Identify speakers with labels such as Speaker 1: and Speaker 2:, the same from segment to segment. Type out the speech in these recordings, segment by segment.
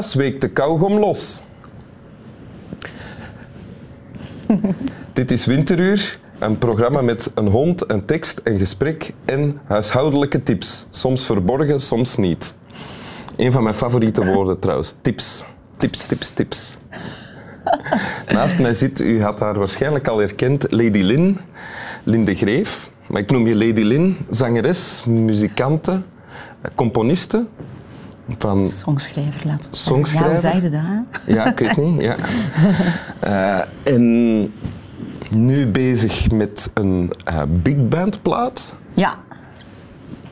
Speaker 1: weekt de kauwgom los. Dit is Winteruur, een programma met een hond, een tekst, een gesprek en huishoudelijke tips. Soms verborgen, soms niet. Een van mijn favoriete woorden trouwens. Tips. Tips, tips, tips. Naast mij zit, u had haar waarschijnlijk al herkend, Lady Lynn, Lynn de Greef. Maar ik noem je Lady Lynn, zangeres, muzikante, componiste. Van
Speaker 2: Songschrijver, laten we zeggen.
Speaker 1: Songschrijver?
Speaker 2: Ja, hoe zei je dat? hè?
Speaker 1: ja, ik weet niet. Ja. Eh, en nu bezig met een eh, big band plaat.
Speaker 2: Ja,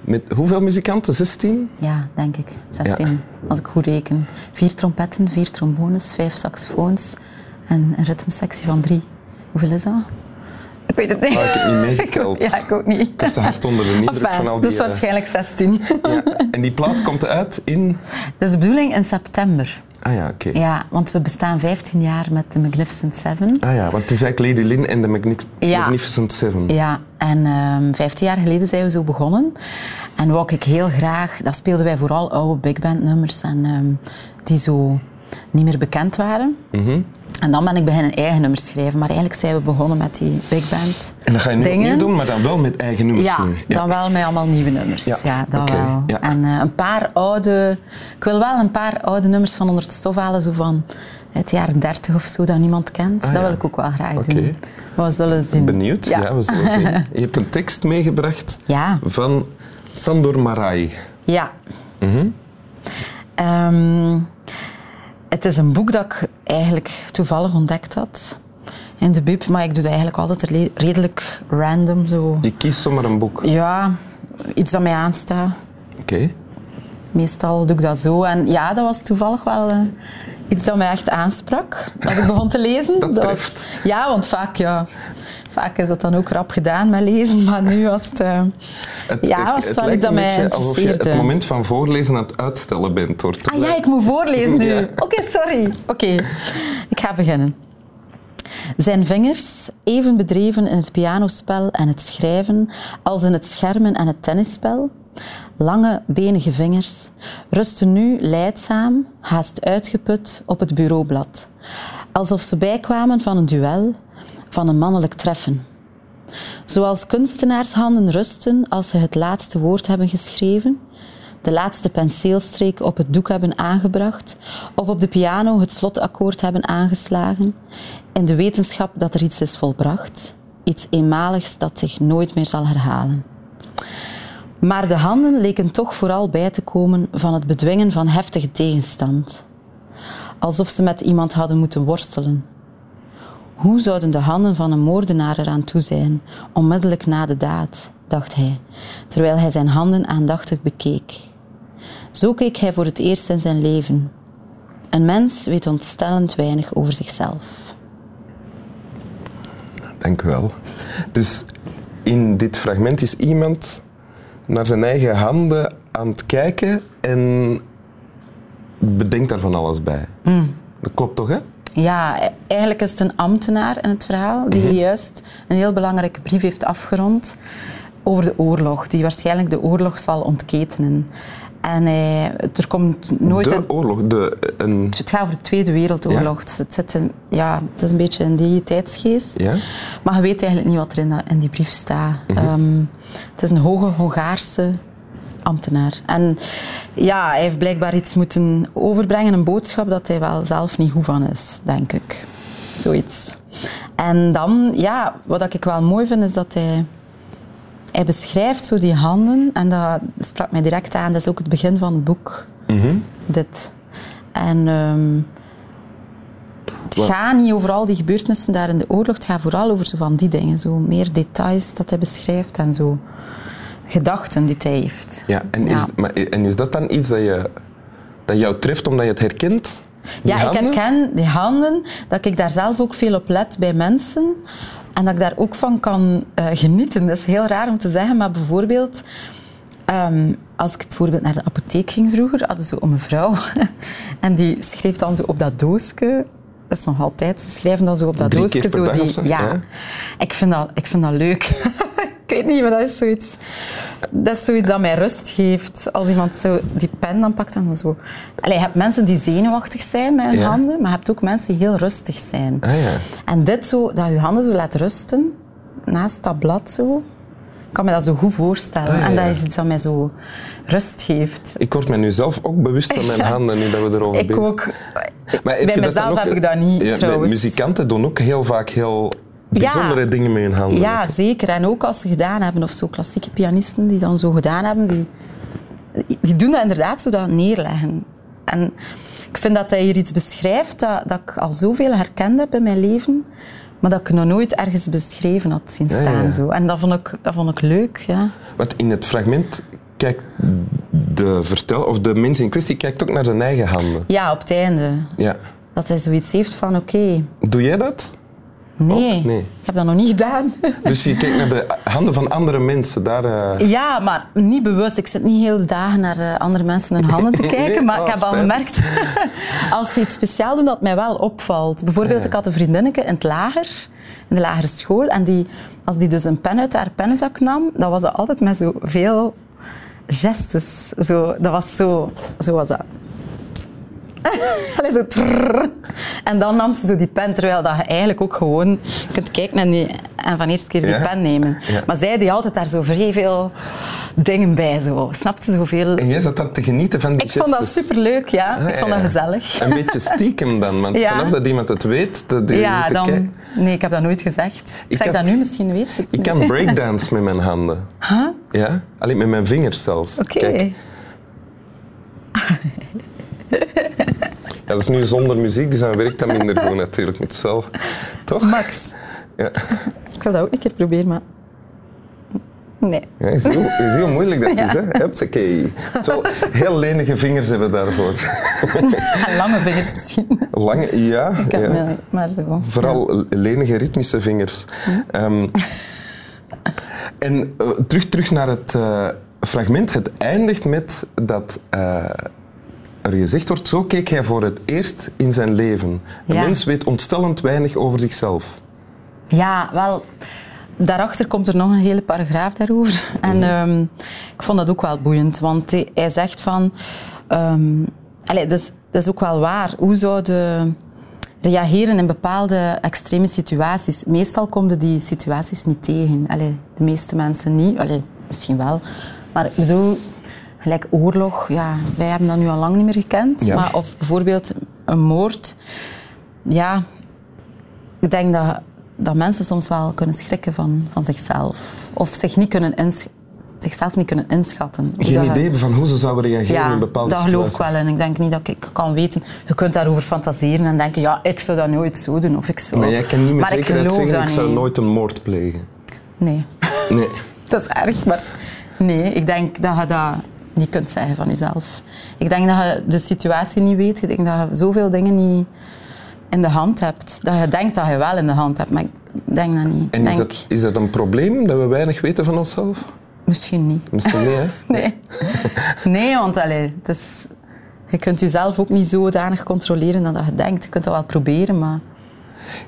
Speaker 1: Met hoeveel muzikanten? 16?
Speaker 2: ja, denk ik. 16, als ik goed reken. Vier trompetten, vier trombones, vijf saxofoons en een ritmesectie van drie. Hoeveel is dat? Weet het niet.
Speaker 1: Ah, ik heb niet meegeteld.
Speaker 2: Ja, ik ook niet.
Speaker 1: Ik was te hard onder de indruk
Speaker 2: Enfin,
Speaker 1: van al die...
Speaker 2: dus waarschijnlijk 16.
Speaker 1: ja. En die plaat komt uit in...
Speaker 2: Dat is de bedoeling in september.
Speaker 1: Ah ja, oké.
Speaker 2: Ja, want we bestaan 15 jaar met de Magnificent Seven.
Speaker 1: Ah ja, want het is eigenlijk Lady Lynn en de Magni-
Speaker 2: Ja.
Speaker 1: Magnificent Seven.
Speaker 2: Ja, en ehm 15 jaar geleden zijn we zo begonnen. En wou ik heel graag, dat speelden wij vooral oude big band nummers en, ehm, die zo niet meer bekend waren.
Speaker 1: Mhm.
Speaker 2: En dan ben ik beginnen eigen nummers schrijven. Maar eigenlijk zijn we begonnen met die big band
Speaker 1: En dat ga je nu
Speaker 2: dingen.
Speaker 1: opnieuw doen, maar dan wel met eigen nummers
Speaker 2: Ja,
Speaker 1: nu.
Speaker 2: dan wel met allemaal nieuwe nummers.
Speaker 1: Ja,
Speaker 2: Ja, dat wel.
Speaker 1: ja.
Speaker 2: En eh, een paar oude... Ik wil wel een paar oude nummers van onder het stof halen, zo van uit de jaren 30 of zo, dat niemand kent.
Speaker 1: Ah,
Speaker 2: dat
Speaker 1: ja.
Speaker 2: wil ik ook wel graag
Speaker 1: Oké.
Speaker 2: doen. Maar we zullen zien.
Speaker 1: Benieuwd? Ja. we zullen zien. Je hebt een tekst meegebracht
Speaker 2: Ja.
Speaker 1: van Sandor Marai.
Speaker 2: Ja.
Speaker 1: Mhm.
Speaker 2: Ehm, het is een boek dat ik eigenlijk toevallig ontdekt had in de bib, maar ik doe dat eigenlijk altijd re- redelijk random. Zo.
Speaker 1: Je kiest zomaar een boek.
Speaker 2: Ja, iets dat mij aanstaat.
Speaker 1: Oké.
Speaker 2: Meestal doe ik dat zo. En ja, dat was toevallig wel eh, iets dat mij echt aansprak als ik begon te lezen.
Speaker 1: Dat
Speaker 2: was,
Speaker 1: treft.
Speaker 2: ja, want vaak, ja, vaak is dat dan ook rap gedaan met lezen, maar nu was het... eh, Ja, was het wel
Speaker 1: lijkt
Speaker 2: iets dat mij
Speaker 1: alsof je het moment van voorlezen aan het uitstellen bent. Hoor.
Speaker 2: Ah ja, ik moet voorlezen nu.
Speaker 1: Ja.
Speaker 2: Oké, sorry. Oké, ik ga beginnen. Zijn vingers, even bedreven in het pianospel en het schrijven als in het schermen en het tennisspel, lange, benige vingers, rusten nu leidzaam, haast uitgeput op het bureaublad, alsof ze bijkwamen van een duel, van een mannelijk treffen. Zoals kunstenaarshanden rusten als ze het laatste woord hebben geschreven, de laatste penseelstreek op het doek hebben aangebracht of op de piano het slotakkoord hebben aangeslagen, in de wetenschap dat er iets is volbracht, iets eenmaligs dat zich nooit meer zal herhalen. Maar de handen leken toch vooral bij te komen van het bedwingen van heftige tegenstand, alsof ze met iemand hadden moeten worstelen. Hoe zouden de handen van een moordenaar eraan toe zijn, onmiddellijk na de daad, dacht hij, terwijl hij zijn handen aandachtig bekeek. Zo keek hij voor het eerst in zijn leven. Een mens weet ontstellend weinig over zichzelf.
Speaker 1: Dank u wel. Dus in dit fragment is iemand naar zijn eigen handen aan het kijken en bedenkt daar van alles bij.
Speaker 2: Mm.
Speaker 1: Dat klopt toch, hè?
Speaker 2: Ja, eigenlijk is het een ambtenaar in het verhaal die juist een heel belangrijke brief heeft afgerond over de oorlog, die waarschijnlijk de oorlog zal ontketenen. En hij, er komt nooit een
Speaker 1: oorlog, de, een,
Speaker 2: Het gaat over de Tweede Wereldoorlog. Het, zit in, ja, het is een beetje in die tijdsgeest.
Speaker 1: Ja?
Speaker 2: Maar je weet eigenlijk niet wat er in, dat- in die brief staat.
Speaker 1: Mhm.
Speaker 2: Ehm, het is een hoge Hongaarse ambtenaar. En ja, hij heeft blijkbaar iets moeten overbrengen, een boodschap dat hij wel zelf niet goed van is, denk ik. Zoiets. En dan, ja, wat ik wel mooi vind, is dat hij... Hij beschrijft zo die handen, en dat sprak mij direct aan. Dat is ook het begin van het boek
Speaker 1: Mhm.
Speaker 2: dit. En ehm, het
Speaker 1: Wat?
Speaker 2: gaat niet over al die gebeurtenissen daar in de oorlog. Het gaat vooral over zo van die dingen. Zo meer details dat hij beschrijft en zo gedachten die hij heeft.
Speaker 1: Ja, en,
Speaker 2: Ja.
Speaker 1: Is, maar, en is dat dan iets dat, je, dat jou treft omdat je het herkent? Die
Speaker 2: Ja, ik herken die handen, dat ik daar zelf ook veel op let bij mensen. En dat ik daar ook van kan eh, genieten. Dat is heel raar om te zeggen, maar bijvoorbeeld... ehm, als ik bijvoorbeeld naar de apotheek ging vroeger, hadden ze een mevrouw. en die schreef dan zo op dat doosje... Dat is nog altijd. Ze schrijven dan zo op dat doosje zo die...
Speaker 1: zo,
Speaker 2: ja.
Speaker 1: ja.
Speaker 2: Ik, vind dat, ik vind dat leuk. Ik weet niet, maar dat is zoiets... Dat is zoiets dat mij rust geeft. Als iemand zo die pen dan pakt en dan zo... Allee, je hebt mensen die zenuwachtig zijn met hun
Speaker 1: Ja.
Speaker 2: handen, maar je hebt ook mensen die heel rustig zijn.
Speaker 1: Ah ja.
Speaker 2: En dit zo, dat je handen zo laat rusten, naast dat blad zo, ik kan me dat zo goed voorstellen.
Speaker 1: Ah, ja,
Speaker 2: En dat is iets dat mij zo rust geeft.
Speaker 1: Ik word me nu zelf ook bewust van mijn handen nu dat we erover
Speaker 2: Ik
Speaker 1: bezig
Speaker 2: ook.
Speaker 1: Maar
Speaker 2: Bij mezelf
Speaker 1: ook-
Speaker 2: heb ik dat niet, trouwens.
Speaker 1: Muzikanten doen ook heel vaak heel
Speaker 2: Ja.
Speaker 1: bijzondere dingen met hun handen.
Speaker 2: Ja, zeker. En ook als ze gedaan hebben, of zo klassieke pianisten die dan zo gedaan hebben, die, die doen dat inderdaad zo dat neerleggen. En ik vind dat hij hier iets beschrijft dat, dat ik al zoveel herkend heb in mijn leven, maar dat ik nog nooit ergens beschreven had zien
Speaker 1: ja,
Speaker 2: staan.
Speaker 1: ja.
Speaker 2: Zo. En dat vond, ik, dat vond ik leuk, ja.
Speaker 1: Want in het fragment kijkt de vertel of de mens in kwestie kijkt ook naar zijn eigen handen.
Speaker 2: Ja, op het einde.
Speaker 1: Ja.
Speaker 2: Dat hij zoiets heeft van, oké,
Speaker 1: Doe jij dat?
Speaker 2: Nee, ik heb dat nog niet gedaan.
Speaker 1: Dus je kijkt naar de handen van andere mensen. Daar, eh,
Speaker 2: Ja, maar niet bewust. Ik zit niet heel de dagen naar eh, andere mensen hun handen te kijken.
Speaker 1: Nee?
Speaker 2: maar
Speaker 1: Oh,
Speaker 2: ik heb al gemerkt, als ze iets speciaal doen, dat mij wel opvalt. Bijvoorbeeld,
Speaker 1: Ja.
Speaker 2: ik had een vriendinnetje in het lager, in de lagere school. En die, als die dus een pen uit haar pennenzak nam, dan was dat altijd met zoveel gestes. Zo, dat was zo... Zo was dat. Allee, zo. En dan nam ze zo die pen, terwijl dat je eigenlijk ook gewoon kunt kijken en, die, en van eerste keer die
Speaker 1: Ja.
Speaker 2: pen nemen.
Speaker 1: Ja.
Speaker 2: Maar zij die altijd daar zo vrij veel dingen bij. Zo. Snapte ze zoveel?
Speaker 1: En jij zat dan te genieten van die
Speaker 2: Ik vond dat superleuk, ja.
Speaker 1: Ah,
Speaker 2: ik vond dat gezellig.
Speaker 1: Een beetje stiekem dan, want vanaf dat iemand het weet, dat
Speaker 2: Ja,
Speaker 1: zit te kijken.
Speaker 2: dan... Nee, ik heb dat nooit gezegd. Ik,
Speaker 1: Ik
Speaker 2: zeg
Speaker 1: heb-
Speaker 2: dat nu, misschien weet het
Speaker 1: Ik kan breakdance met mijn handen.
Speaker 2: Huh?
Speaker 1: Ja? Alleen met mijn vingers zelfs.
Speaker 2: Oké.
Speaker 1: Ja, dat is nu zonder muziek, dus dan werkt dat minder goed natuurlijk. Met cel. Toch?
Speaker 2: Max,
Speaker 1: Ja.
Speaker 2: ik wil dat ook een keer proberen, maar... Nee.
Speaker 1: Ja, je, ziet hoe, je ziet hoe moeilijk dat is, hè? Hupsakee. Terwijl heel lenige vingers hebben daarvoor.
Speaker 2: En lange vingers misschien.
Speaker 1: Lange, ja.
Speaker 2: Ik heb
Speaker 1: ja.
Speaker 2: nee, maar zo.
Speaker 1: Vooral lenige ritmische vingers. Ehm, en eh, terug, terug naar het eh, fragment. Het eindigt met dat eh, er gezegd wordt, zo keek hij voor het eerst in zijn leven. Een
Speaker 2: Ja.
Speaker 1: mens weet ontstellend weinig over zichzelf.
Speaker 2: Ja, wel... Daarachter komt er nog een hele paragraaf daarover. En ehm, ik vond dat ook wel boeiend, want hij, hij zegt van... allee, dat, is, dat is ook wel waar. Hoe zouden reageren in bepaalde extreme situaties? Meestal komen die situaties niet tegen. Allee, de meeste mensen niet. Allee, misschien wel. Maar ik bedoel, gelijk oorlog, ja, wij hebben dat nu al lang niet meer gekend.
Speaker 1: Ja.
Speaker 2: Maar, of bijvoorbeeld een moord. Ja, ik denk dat, dat mensen soms wel kunnen schrikken van, van zichzelf. Of zich niet kunnen ins- zichzelf niet kunnen inschatten.
Speaker 1: Geen idee hebben van hoe ze zouden reageren
Speaker 2: Ja,
Speaker 1: in bepaalde
Speaker 2: dat geloof
Speaker 1: situaties.
Speaker 2: ik wel in. Ik denk niet dat ik kan weten. Je kunt daarover fantaseren en denken, ja, ik zou dat nooit zo doen. Of ik zou...
Speaker 1: Maar jij kan niet met
Speaker 2: Maar
Speaker 1: zekerheid zeggen, ik zou
Speaker 2: niet.
Speaker 1: nooit een moord plegen.
Speaker 2: Nee,
Speaker 1: Nee.
Speaker 2: dat is erg, maar nee, ik denk dat je dat niet kunt zeggen van jezelf. Ik denk dat je de situatie niet weet. Ik denk dat je zoveel dingen niet in de hand hebt. Dat je denkt dat je wel in de hand hebt, maar ik denk dat niet.
Speaker 1: En is
Speaker 2: denk,
Speaker 1: dat, is dat een probleem, dat we weinig weten van onszelf?
Speaker 2: Misschien niet.
Speaker 1: Misschien niet, hè?
Speaker 2: Nee, nee want allee, dus, je kunt jezelf ook niet zodanig controleren dan dat je denkt. Je kunt dat wel proberen, maar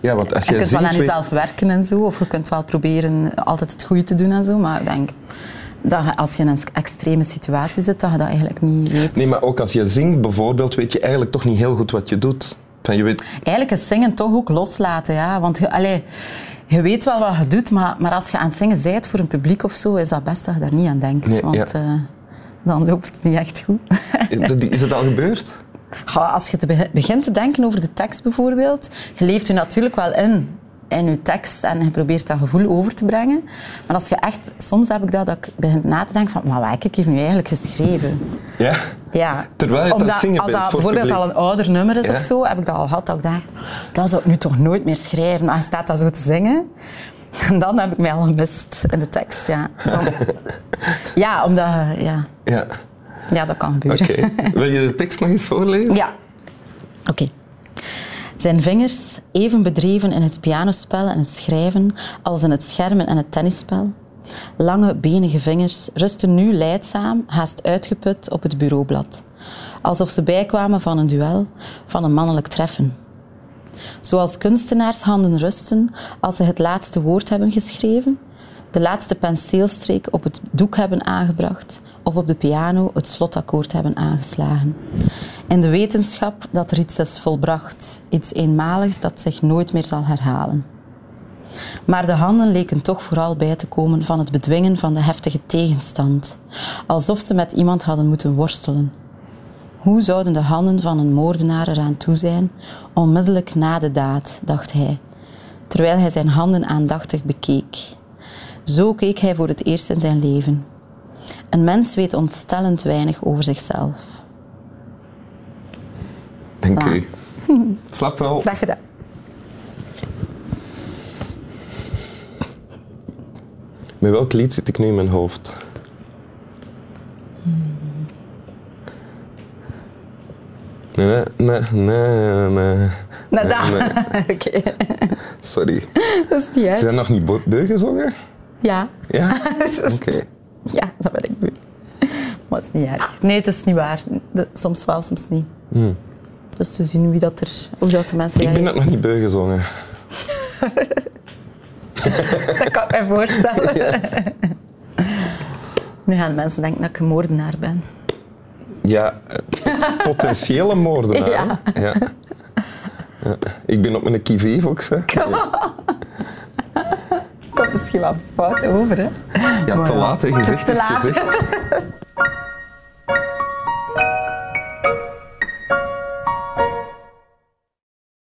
Speaker 1: Ja, want als
Speaker 2: je
Speaker 1: jij
Speaker 2: kunt wel aan jezelf werken en zo. Of je kunt wel proberen altijd het goede te doen en zo. Maar ik denk dat als je in een extreme situatie zit, dat je dat eigenlijk niet weet.
Speaker 1: Nee, maar ook als je zingt bijvoorbeeld, weet je eigenlijk toch niet heel goed wat je doet. Van, je weet,
Speaker 2: Eigenlijk is zingen toch ook loslaten, ja. Want je, allee, je weet wel wat je doet, maar, maar als je aan het zingen bent voor een publiek of zo, is dat best dat je daar niet aan denkt.
Speaker 1: Nee,
Speaker 2: want
Speaker 1: ja.
Speaker 2: eh, dan loopt het niet echt goed.
Speaker 1: is het al gebeurd?
Speaker 2: Ja, als je te be- begint te denken over de tekst bijvoorbeeld, je leeft je natuurlijk wel in, in je tekst en je probeert dat gevoel over te brengen. Maar als je echt, soms heb ik dat, dat ik begin na te denken van, maar wat heb ik hier nu eigenlijk geschreven?
Speaker 1: Ja.
Speaker 2: Ja.
Speaker 1: Terwijl je het
Speaker 2: Omdat
Speaker 1: zingen
Speaker 2: als dat
Speaker 1: voor
Speaker 2: bijvoorbeeld
Speaker 1: publiek.
Speaker 2: al een ouder nummer is
Speaker 1: Ja.
Speaker 2: of zo, heb ik dat al gehad, dat ik dacht, dat zou ik nu toch nooit meer schrijven. Maar je staat dat zo te zingen. En dan heb ik mij al gemist in de tekst, ja. Dan- ja, omdat, ja.
Speaker 1: Ja.
Speaker 2: ja, dat kan gebeuren.
Speaker 1: Oké. Wil je de tekst nog eens voorlezen?
Speaker 2: Ja. Oké. Zijn vingers, even bedreven in het pianospel en het schrijven als in het schermen en het tennisspel. Lange, benige vingers rusten nu leidzaam, haast uitgeput op het bureaublad. Alsof ze bijkwamen van een duel, van een mannelijk treffen. Zoals kunstenaarshanden rusten als ze het laatste woord hebben geschreven, de laatste penseelstreek op het doek hebben aangebracht of op de piano het slotakkoord hebben aangeslagen. In de wetenschap dat er iets is volbracht, iets eenmaligs dat zich nooit meer zal herhalen. Maar de handen leken toch vooral bij te komen van het bedwingen van de heftige tegenstand, alsof ze met iemand hadden moeten worstelen. Hoe zouden de handen van een moordenaar eraan toe zijn, onmiddellijk na de daad, dacht hij, terwijl hij zijn handen aandachtig bekeek. Zo keek hij voor het eerst in zijn leven. Een mens weet ontstellend weinig over zichzelf.
Speaker 1: Dank
Speaker 2: Voilà.
Speaker 1: u. Slap wel.
Speaker 2: Graag gedaan.
Speaker 1: Met welk lied zit ik nu in mijn hoofd? Nee, nee, nee, nee.
Speaker 2: Nou, daar. Oké,
Speaker 1: Sorry.
Speaker 2: dat is niet
Speaker 1: Ze
Speaker 2: erg.
Speaker 1: zijn nog niet beu gezongen?
Speaker 2: Ja.
Speaker 1: Ja?
Speaker 2: Dat
Speaker 1: Oké.
Speaker 2: Ja, dat ben ik beu. Maar het is niet erg. Nee, het is niet waar. Soms wel, soms niet. Dus te zien wie dat er, hoe dat de mensen
Speaker 1: Ik ben dat nog niet beu gezongen.
Speaker 2: Dat kan ik me voorstellen. Nu gaan mensen denken dat ik een moordenaar ben.
Speaker 1: Ja, potentiële moordenaar.
Speaker 2: Ja.
Speaker 1: Ja. Ja. Ik ben op mijn kivief ook, hè
Speaker 2: misschien wat fout over, hè?
Speaker 1: Ja,
Speaker 2: maar,
Speaker 1: te laat, hè.
Speaker 2: Gezicht is,
Speaker 1: is.